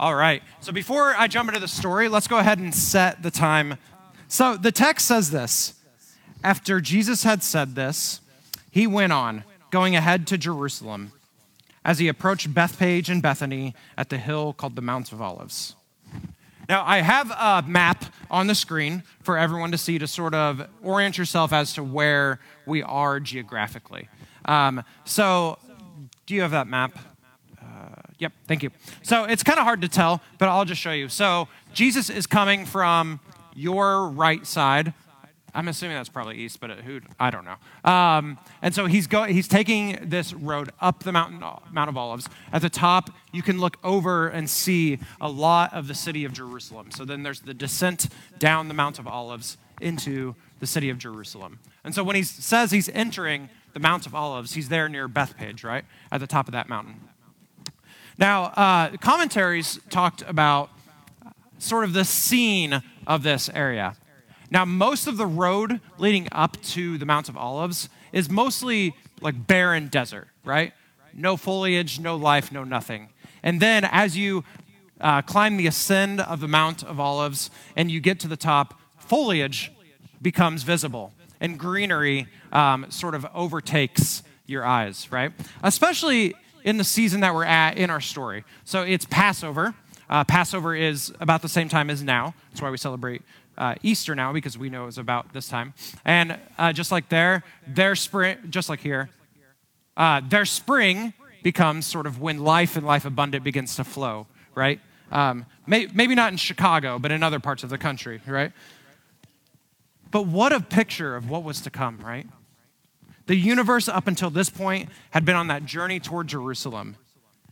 All right. So before I jump into the story, let's go ahead and set the time. So the text says this After Jesus had said this, he went on, going ahead to Jerusalem. As he approached Bethphage and Bethany at the hill called the Mount of Olives. Now, I have a map on the screen for everyone to see to sort of orient yourself as to where we are geographically. Um, so, do you have that map? Yep, thank you. So it's kind of hard to tell, but I'll just show you. So Jesus is coming from your right side. I'm assuming that's probably east, but who I don't know. Um, and so he's going. He's taking this road up the mountain, Mount of Olives. At the top, you can look over and see a lot of the city of Jerusalem. So then there's the descent down the Mount of Olives into the city of Jerusalem. And so when he says he's entering the Mount of Olives, he's there near Bethphage, right at the top of that mountain. Now, uh, commentaries talked about sort of the scene of this area. Now, most of the road leading up to the Mount of Olives is mostly like barren desert, right? No foliage, no life, no nothing. And then as you uh, climb the ascend of the Mount of Olives and you get to the top, foliage becomes visible and greenery um, sort of overtakes your eyes, right? Especially in the season that we're at in our story. So it's Passover. Uh, Passover is about the same time as now. That's why we celebrate uh, Easter now because we know it's about this time. And uh, just like there, their spring, just like here, uh, their spring becomes sort of when life and life abundant begins to flow, right? Um, may, maybe not in Chicago, but in other parts of the country, right? But what a picture of what was to come, right? The universe, up until this point, had been on that journey toward Jerusalem.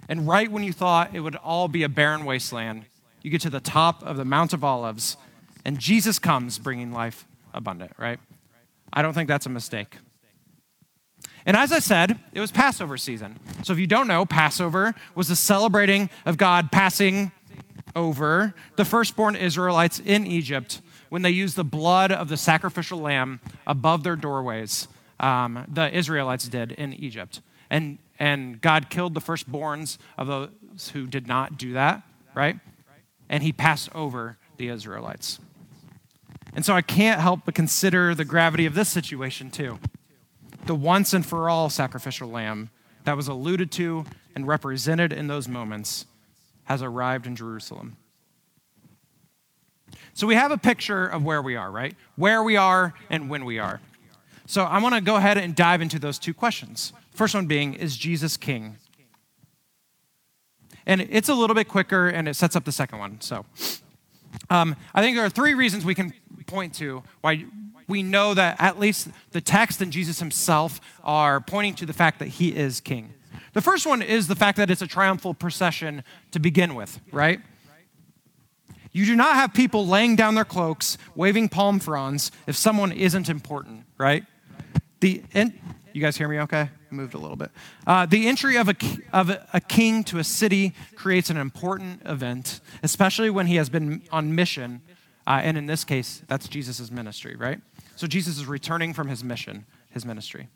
And right when you thought it would all be a barren wasteland, you get to the top of the Mount of Olives, and Jesus comes bringing life abundant, right? I don't think that's a mistake. And as I said, it was Passover season. So if you don't know, Passover was the celebrating of God passing over the firstborn Israelites in Egypt when they used the blood of the sacrificial lamb above their doorways um, the Israelites did in Egypt. And, and God killed the firstborns of those who did not do that, right? And he passed over the Israelites. And so I can't help but consider the gravity of this situation too. The once and for all sacrificial lamb that was alluded to and represented in those moments has arrived in Jerusalem. So we have a picture of where we are, right? Where we are and when we are. So I want to go ahead and dive into those two questions. First one being, is Jesus king? And it's a little bit quicker and it sets up the second one. So um, I think there are three reasons we can point to why we know that at least the text and Jesus himself are pointing to the fact that he is king. The first one is the fact that it's a triumphal procession to begin with, right? You do not have people laying down their cloaks, waving palm fronds if someone isn't important, right? The, you guys hear me okay? I moved a little bit. Uh, the entry of, a, of a king to a city creates an important event, especially when he has been on mission. Uh, and in this case, that's Jesus' ministry, right? So Jesus is returning from his mission, his ministry.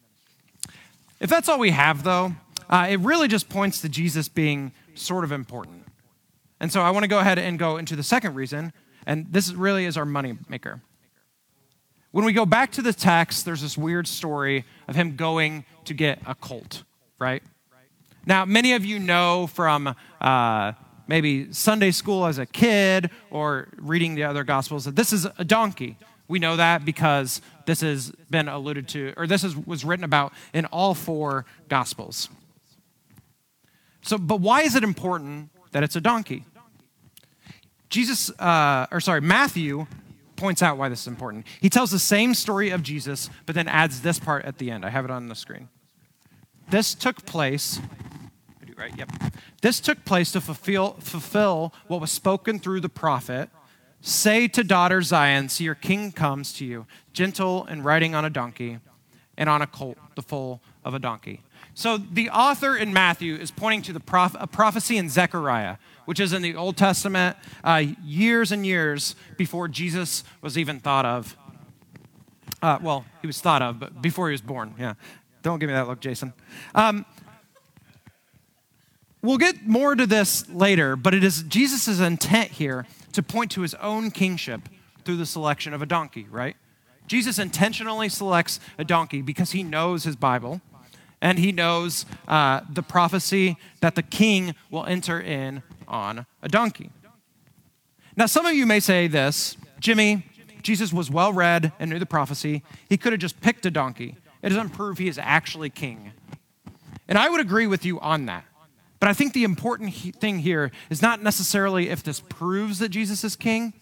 If that's all we have, though, uh, it really just points to Jesus being sort of important. And so I want to go ahead and go into the second reason, and this really is our money maker. When we go back to the text, there's this weird story of him going to get a colt, right? Now, many of you know from uh, maybe Sunday school as a kid or reading the other gospels that this is a donkey. We know that because this has been alluded to, or this is, was written about in all four gospels. So, but why is it important that it's a donkey? Jesus, uh, or sorry, Matthew points out why this is important. He tells the same story of Jesus, but then adds this part at the end. I have it on the screen. This took place, right? Yep. This took place to fulfill, fulfill what was spoken through the prophet. Say to daughter Zion, see your king comes to you, gentle and riding on a donkey, and on a colt, the foal of a donkey. So the author in Matthew is pointing to the a prophecy in Zechariah which is in the Old Testament, uh, years and years before Jesus was even thought of. Uh, well, he was thought of, but before he was born. Yeah. Don't give me that look, Jason. Um, we'll get more to this later, but it is Jesus' intent here to point to his own kingship through the selection of a donkey, right? Jesus intentionally selects a donkey because he knows his Bible and he knows uh, the prophecy that the king will enter in on a donkey. Now, some of you may say this Jimmy, Jesus was well read and knew the prophecy. He could have just picked a donkey. It doesn't prove he is actually king. And I would agree with you on that. But I think the important thing here is not necessarily if this proves that Jesus is king.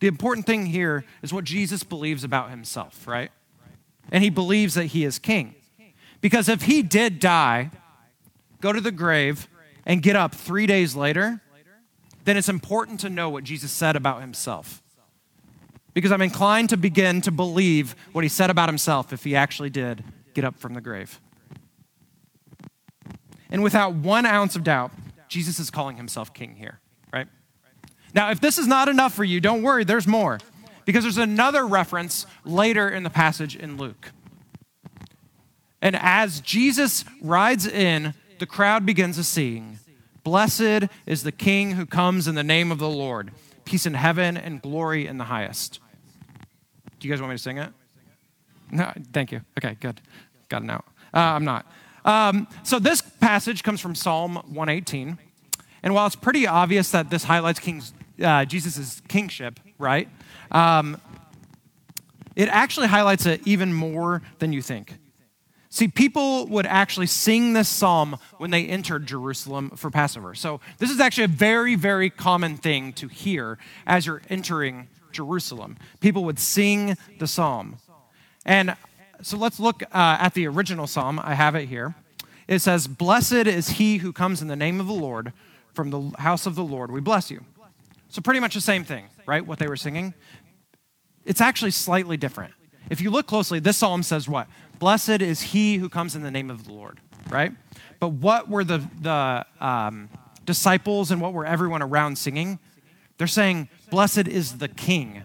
The important thing here is what Jesus believes about himself, right? And he believes that he is king. Because if he did die, go to the grave, and get up three days later, then it's important to know what Jesus said about himself. Because I'm inclined to begin to believe what he said about himself if he actually did get up from the grave. And without one ounce of doubt, Jesus is calling himself king here, right? Now, if this is not enough for you, don't worry, there's more. Because there's another reference later in the passage in Luke. And as Jesus rides in, the crowd begins to sing, Blessed is the King who comes in the name of the Lord. Peace in heaven and glory in the highest. Do you guys want me to sing it? No, thank you. Okay, good. Got it now. Uh, I'm not. Um, so this passage comes from Psalm 118. And while it's pretty obvious that this highlights uh, Jesus' kingship, right? Um, it actually highlights it even more than you think. See, people would actually sing this psalm when they entered Jerusalem for Passover. So, this is actually a very, very common thing to hear as you're entering Jerusalem. People would sing the psalm. And so, let's look uh, at the original psalm. I have it here. It says, Blessed is he who comes in the name of the Lord from the house of the Lord. We bless you. So, pretty much the same thing, right? What they were singing. It's actually slightly different. If you look closely, this psalm says what? Blessed is he who comes in the name of the Lord, right? But what were the, the um, disciples and what were everyone around singing? They're saying, Blessed is the king,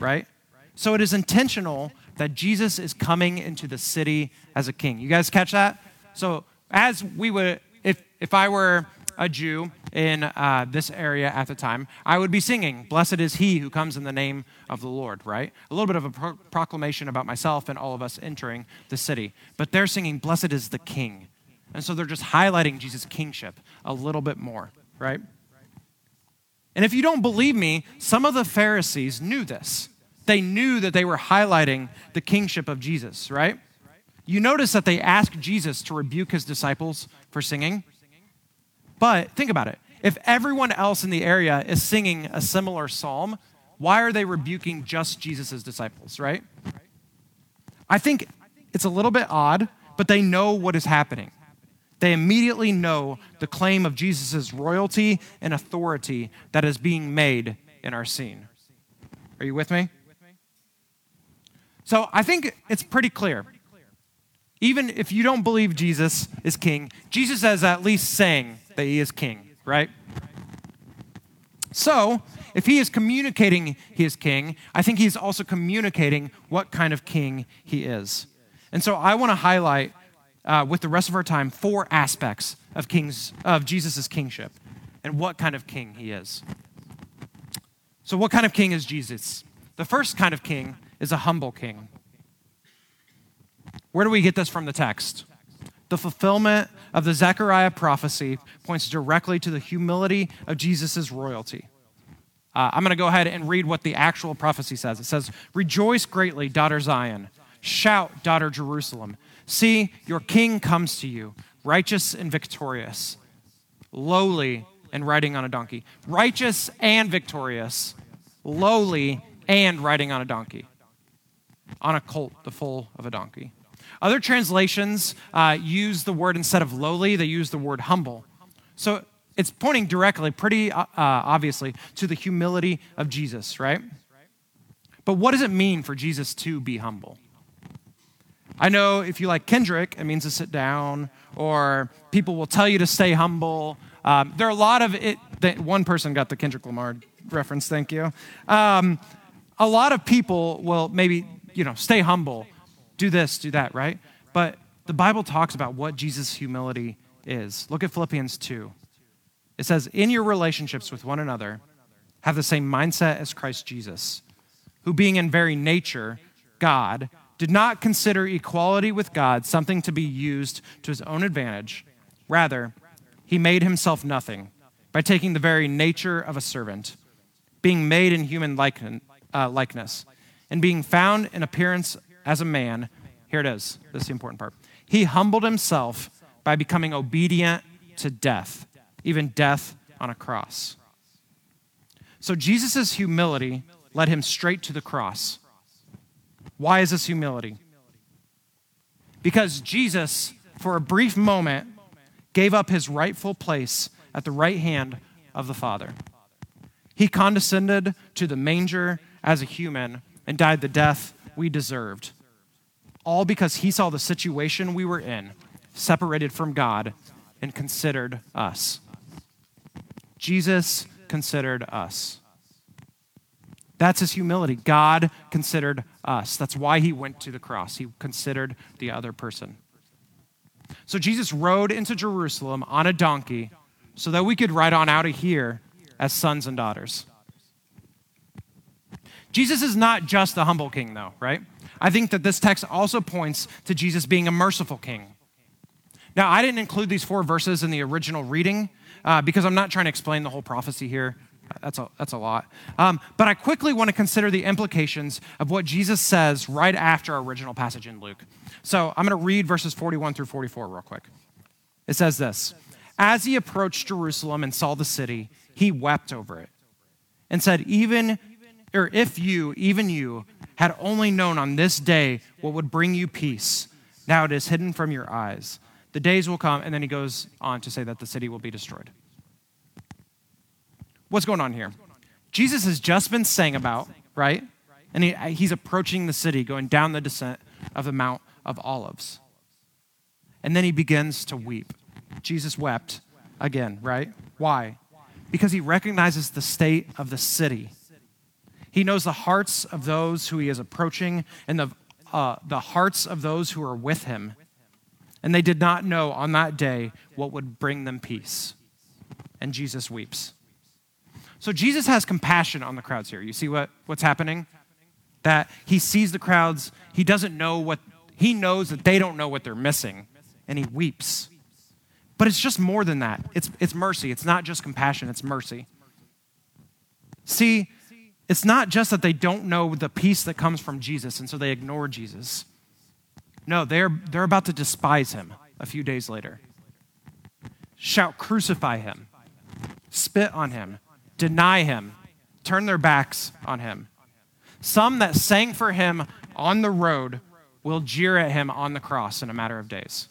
right? So it is intentional that Jesus is coming into the city as a king. You guys catch that? So as we would, if, if I were a Jew in uh, this area at the time, I would be singing, Blessed is he who comes in the name of the Lord, right? A little bit of a pro- proclamation about myself and all of us entering the city. But they're singing, Blessed is the king. And so they're just highlighting Jesus' kingship a little bit more, right? And if you don't believe me, some of the Pharisees knew this. They knew that they were highlighting the kingship of Jesus, right? You notice that they asked Jesus to rebuke his disciples for singing. But think about it. If everyone else in the area is singing a similar psalm, why are they rebuking just Jesus' disciples, right? I think it's a little bit odd, but they know what is happening. They immediately know the claim of Jesus' royalty and authority that is being made in our scene. Are you with me? So I think it's pretty clear. Even if you don't believe Jesus is king, Jesus is at least saying that he is king, right? So, if he is communicating he is king, I think he's also communicating what kind of king he is. And so I want to highlight uh, with the rest of our time four aspects of kings of Jesus' kingship and what kind of king he is. So, what kind of king is Jesus? The first kind of king is a humble king. Where do we get this from the text? The fulfillment of the Zechariah prophecy points directly to the humility of Jesus' royalty. Uh, I'm going to go ahead and read what the actual prophecy says. It says, Rejoice greatly, daughter Zion. Shout, daughter Jerusalem. See, your king comes to you, righteous and victorious, lowly and riding on a donkey. Righteous and victorious, lowly and riding on a donkey. On a colt, the foal of a donkey. Other translations uh, use the word, instead of lowly, they use the word humble. So it's pointing directly, pretty uh, uh, obviously, to the humility of Jesus, right? But what does it mean for Jesus to be humble? I know if you like Kendrick, it means to sit down, or people will tell you to stay humble. Um, there are a lot of it. One person got the Kendrick Lamar reference, thank you. Um, a lot of people will maybe, you know, stay humble do this, do that, right? But the Bible talks about what Jesus' humility is. Look at Philippians 2. It says, In your relationships with one another, have the same mindset as Christ Jesus, who, being in very nature God, did not consider equality with God something to be used to his own advantage. Rather, he made himself nothing by taking the very nature of a servant, being made in human uh, likeness, and being found in appearance as a man. Here it is. This is the important part. He humbled himself by becoming obedient to death, even death on a cross. So Jesus' humility led him straight to the cross. Why is this humility? Because Jesus, for a brief moment, gave up his rightful place at the right hand of the Father. He condescended to the manger as a human and died the death we deserved. All because he saw the situation we were in, separated from God, and considered us. Jesus considered us. That's his humility. God considered us. That's why he went to the cross. He considered the other person. So Jesus rode into Jerusalem on a donkey so that we could ride on out of here as sons and daughters. Jesus is not just a humble king, though, right? I think that this text also points to Jesus being a merciful king. Now, I didn't include these four verses in the original reading uh, because I'm not trying to explain the whole prophecy here. That's a, that's a lot. Um, but I quickly want to consider the implications of what Jesus says right after our original passage in Luke. So I'm going to read verses 41 through 44 real quick. It says this As he approached Jerusalem and saw the city, he wept over it and said, Even, or if you, even you, had only known on this day what would bring you peace, now it is hidden from your eyes. The days will come, and then he goes on to say that the city will be destroyed. What's going on here? Jesus has just been saying about, right? And he, he's approaching the city, going down the descent of the Mount of Olives. And then he begins to weep. Jesus wept again, right? Why? Because he recognizes the state of the city. He knows the hearts of those who he is approaching and the, uh, the hearts of those who are with him. And they did not know on that day what would bring them peace. And Jesus weeps. So Jesus has compassion on the crowds here. You see what, what's happening? That he sees the crowds, he doesn't know what, he knows that they don't know what they're missing, and he weeps. But it's just more than that. It's, it's mercy. It's not just compassion, it's mercy. See, it's not just that they don't know the peace that comes from Jesus, and so they ignore Jesus. No, they're, they're about to despise him a few days later. Shout, crucify him, spit on him, deny him, turn their backs on him. Some that sang for him on the road will jeer at him on the cross in a matter of days.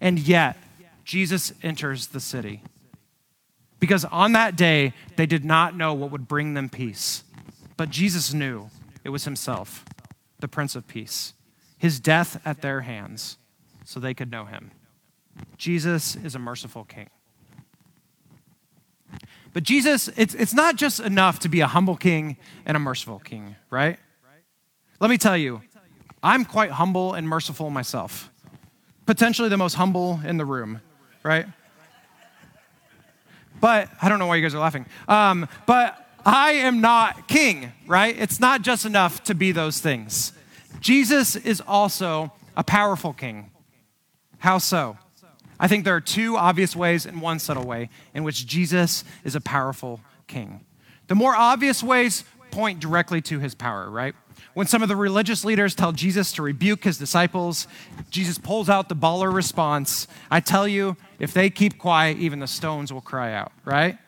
And yet, Jesus enters the city. Because on that day, they did not know what would bring them peace. But Jesus knew it was himself, the Prince of Peace, his death at their hands, so they could know him. Jesus is a merciful king. But Jesus, it's, it's not just enough to be a humble king and a merciful king, right? Let me tell you, I'm quite humble and merciful myself. Potentially the most humble in the room, right? But I don't know why you guys are laughing. Um, but I am not king, right? It's not just enough to be those things. Jesus is also a powerful king. How so? I think there are two obvious ways and one subtle way in which Jesus is a powerful king. The more obvious ways point directly to his power, right? When some of the religious leaders tell Jesus to rebuke his disciples, Jesus pulls out the baller response I tell you, if they keep quiet, even the stones will cry out, right?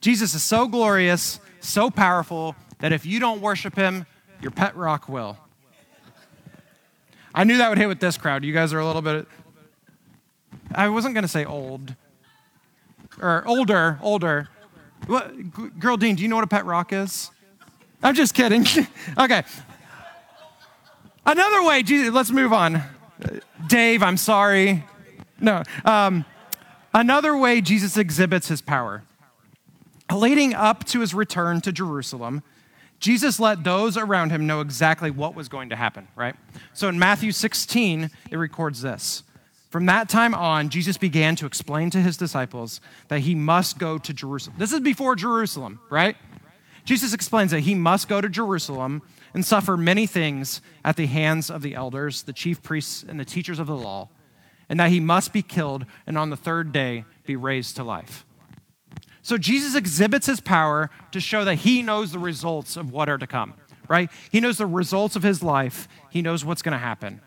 Jesus is so glorious, so powerful, that if you don't worship him, your pet rock will. I knew that would hit with this crowd. You guys are a little bit I wasn't going to say old or older, older. What, Girl Dean, do you know what a pet rock is? I'm just kidding. okay. Another way, Jesus, let's move on. Dave, I'm sorry. No. Um, another way Jesus exhibits his power. Leading up to his return to Jerusalem, Jesus let those around him know exactly what was going to happen, right? So in Matthew 16, it records this From that time on, Jesus began to explain to his disciples that he must go to Jerusalem. This is before Jerusalem, right? Jesus explains that he must go to Jerusalem and suffer many things at the hands of the elders, the chief priests, and the teachers of the law, and that he must be killed and on the third day be raised to life. So Jesus exhibits his power to show that he knows the results of what are to come, right? He knows the results of his life, he knows what's going to happen.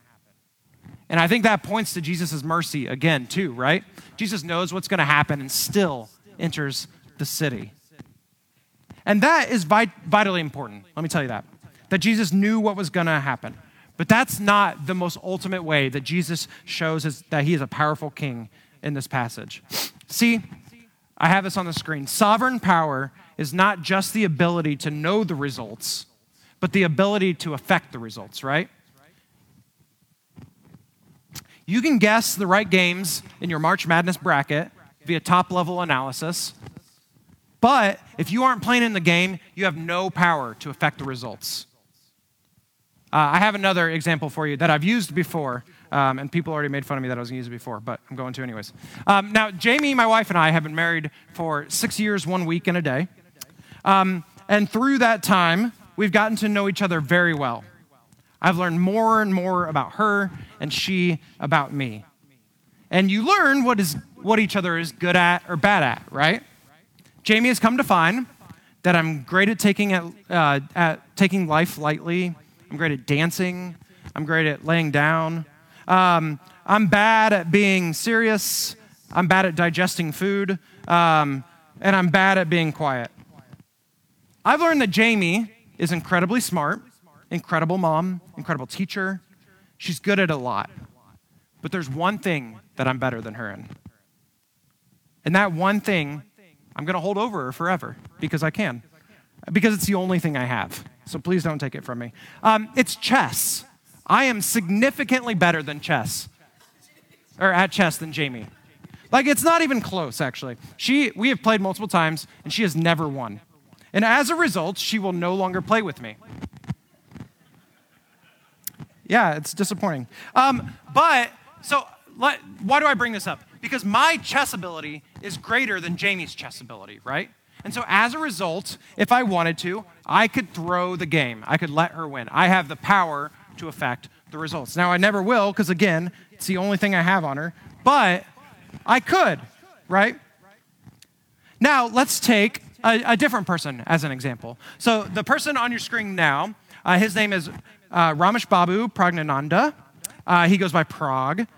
And I think that points to Jesus' mercy again, too, right? Jesus knows what's going to happen and still enters the city. And that is vitally important. Let me tell you that. That Jesus knew what was going to happen. But that's not the most ultimate way that Jesus shows us that he is a powerful king in this passage. See, I have this on the screen. Sovereign power is not just the ability to know the results, but the ability to affect the results, right? You can guess the right games in your March Madness bracket via top level analysis. But if you aren't playing in the game, you have no power to affect the results. Uh, I have another example for you that I've used before, um, and people already made fun of me that I was going to use it before, but I'm going to anyways. Um, now, Jamie, my wife, and I have been married for six years, one week, and a day. Um, and through that time, we've gotten to know each other very well. I've learned more and more about her and she about me. And you learn what, is, what each other is good at or bad at, right? Jamie has come to find that I'm great at taking, it, uh, at taking life lightly. I'm great at dancing. I'm great at laying down. Um, I'm bad at being serious. I'm bad at digesting food. Um, and I'm bad at being quiet. I've learned that Jamie is incredibly smart incredible mom, incredible teacher. She's good at a lot. But there's one thing that I'm better than her in. And that one thing, I'm going to hold over her forever because I can, because it's the only thing I have. So please don't take it from me. Um, it's chess. I am significantly better than chess, or at chess than Jamie. Like it's not even close, actually. She, we have played multiple times, and she has never won. And as a result, she will no longer play with me. Yeah, it's disappointing. Um, but, so let, why do I bring this up? Because my chess ability is greater than Jamie's chess ability, right? And so as a result, if I wanted to, I could throw the game. I could let her win. I have the power to affect the results. Now, I never will, because again, it's the only thing I have on her, but I could, right? Now, let's take a, a different person as an example. So, the person on your screen now, uh, his name is uh, Rameshbabu Praggnanandhaa. Uh, he goes by Pragg.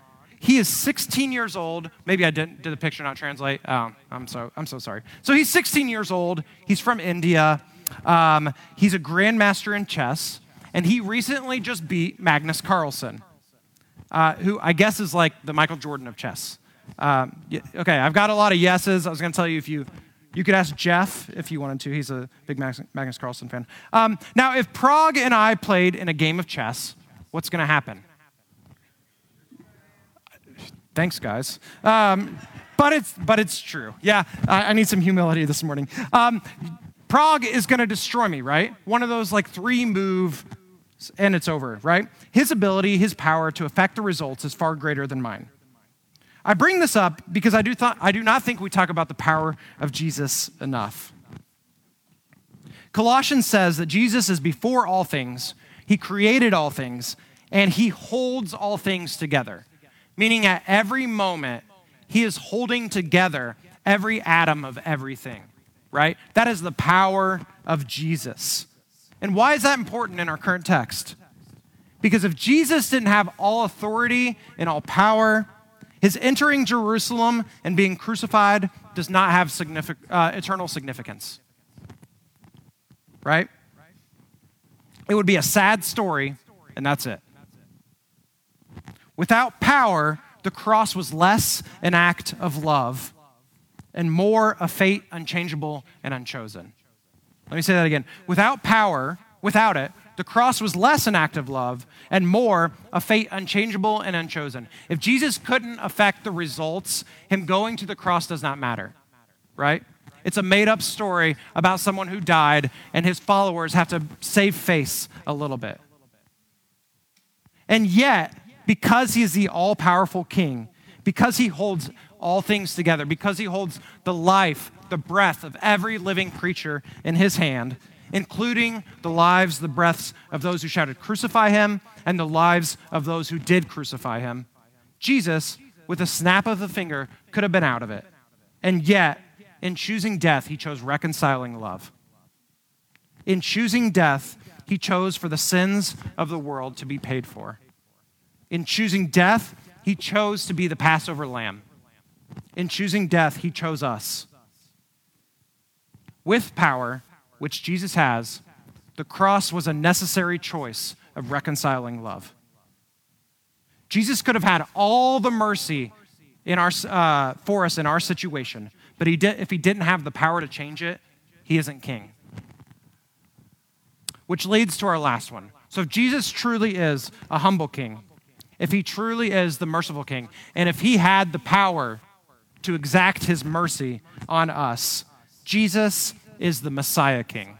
He is 16 years old. Maybe I didn't did the picture not translate. Oh, I'm so I'm so sorry. So he's 16 years old. He's from India. Um, he's a grandmaster in chess, and he recently just beat Magnus Carlsen, uh, who I guess is like the Michael Jordan of chess. Um, okay, I've got a lot of yeses. I was going to tell you if you you could ask Jeff if you wanted to. He's a big Magnus Carlsen fan. Um, now, if Pragg and I played in a game of chess, what's going to happen? Thanks, guys. Um, but it's but it's true. Yeah, I, I need some humility this morning. Um, Pragg is going to destroy me, right? One of those like three move, and it's over, right? His ability, his power to affect the results is far greater than mine. I bring this up because I do, th- I do not think we talk about the power of Jesus enough. Colossians says that Jesus is before all things, he created all things, and he holds all things together. Meaning, at every moment, he is holding together every atom of everything, right? That is the power of Jesus. And why is that important in our current text? Because if Jesus didn't have all authority and all power, his entering Jerusalem and being crucified does not have signific- uh, eternal significance. Right? It would be a sad story, and that's it. Without power, the cross was less an act of love and more a fate unchangeable and unchosen. Let me say that again. Without power, without it, the cross was less an act of love and more a fate unchangeable and unchosen. If Jesus couldn't affect the results, him going to the cross does not matter, right? It's a made up story about someone who died, and his followers have to save face a little bit. And yet, because he is the all powerful king, because he holds all things together, because he holds the life, the breath of every living creature in his hand, including the lives, the breaths of those who shouted, Crucify him, and the lives of those who did crucify him. Jesus, with a snap of the finger, could have been out of it. And yet, in choosing death, he chose reconciling love. In choosing death, he chose for the sins of the world to be paid for. In choosing death, he chose to be the Passover lamb. In choosing death, he chose us. With power, which Jesus has, the cross was a necessary choice of reconciling love. Jesus could have had all the mercy in our, uh, for us in our situation, but he did, if he didn't have the power to change it, he isn't king. Which leads to our last one. So if Jesus truly is a humble king, if he truly is the merciful king, and if he had the power to exact his mercy on us, Jesus is the Messiah king.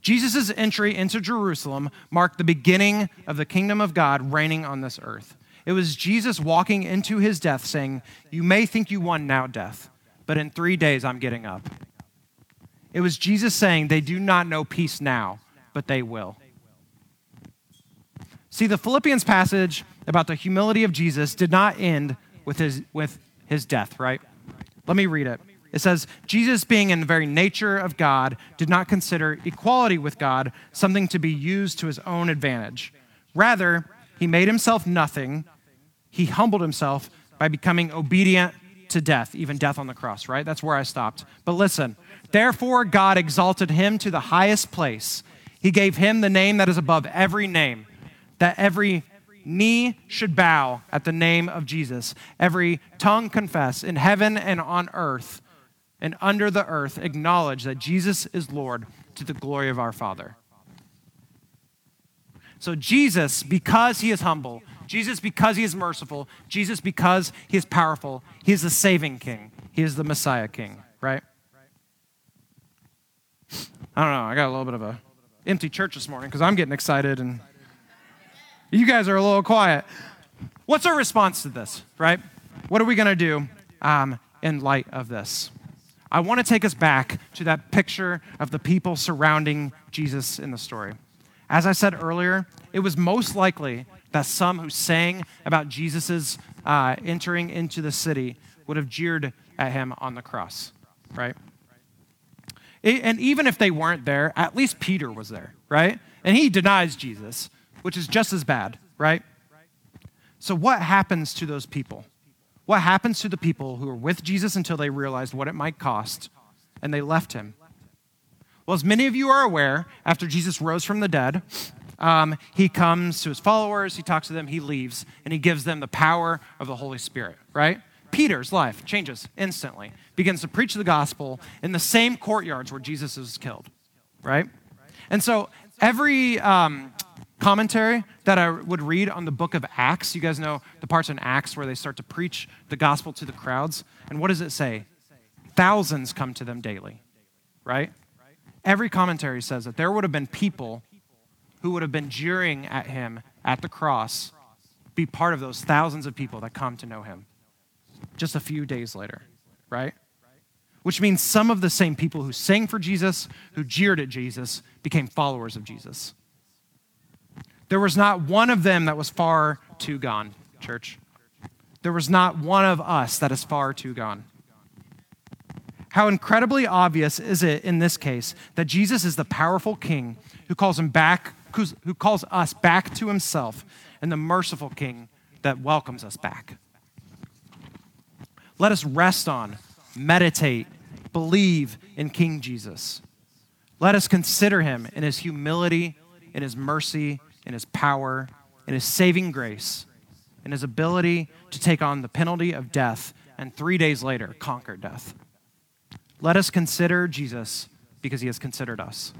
Jesus' entry into Jerusalem marked the beginning of the kingdom of God reigning on this earth. It was Jesus walking into his death saying, You may think you won now, death, but in three days I'm getting up. It was Jesus saying, They do not know peace now, but they will. See, the Philippians passage about the humility of Jesus did not end with his, with his death, right? Let me read it. It says, Jesus, being in the very nature of God, did not consider equality with God something to be used to his own advantage. Rather, he made himself nothing. He humbled himself by becoming obedient to death, even death on the cross, right? That's where I stopped. But listen, therefore, God exalted him to the highest place. He gave him the name that is above every name that every knee should bow at the name of Jesus, every tongue confess in heaven and on earth and under the earth, acknowledge that Jesus is Lord to the glory of our Father. So, Jesus, because he is humble, Jesus, because he is merciful, Jesus, because he is powerful, he is the saving king. He is the Messiah king, right? I don't know. I got a little bit of a empty church this morning because I'm getting excited and you guys are a little quiet. What's our response to this, right? What are we going to do um, in light of this? I want to take us back to that picture of the people surrounding Jesus in the story. As I said earlier, it was most likely that some who sang about Jesus' uh, entering into the city would have jeered at him on the cross, right? and even if they weren't there, at least Peter was there, right? And he denies Jesus which is just as bad, right? So, what happens to those people? What happens to the people who were with Jesus until they realized what it might cost and they left him? Well, as many of you are aware, after Jesus rose from the dead, um, he comes to his followers, he talks to them, he leaves, and he gives them the power of the Holy Spirit, right? Peter's life changes instantly, begins to preach the gospel in the same courtyards where Jesus was killed, right? And so every um, commentary that I would read on the book of Acts. You guys know the parts in Acts where they start to preach the gospel to the crowds. And what does it say? Thousands come to them daily, right? Every commentary says that there would have been people who would have been jeering at him at the cross be part of those thousands of people that come to know him just a few days later, right? Which means some of the same people who sang for Jesus, who jeered at Jesus, became followers of Jesus. There was not one of them that was far too gone, church. There was not one of us that is far too gone. How incredibly obvious is it in this case that Jesus is the powerful king who calls him back, who calls us back to himself, and the merciful king that welcomes us back. Let us rest on, meditate, believe in King Jesus. Let us consider him in his humility, in his mercy, in his power, in his saving grace, in his ability to take on the penalty of death and three days later conquer death. Let us consider Jesus because he has considered us.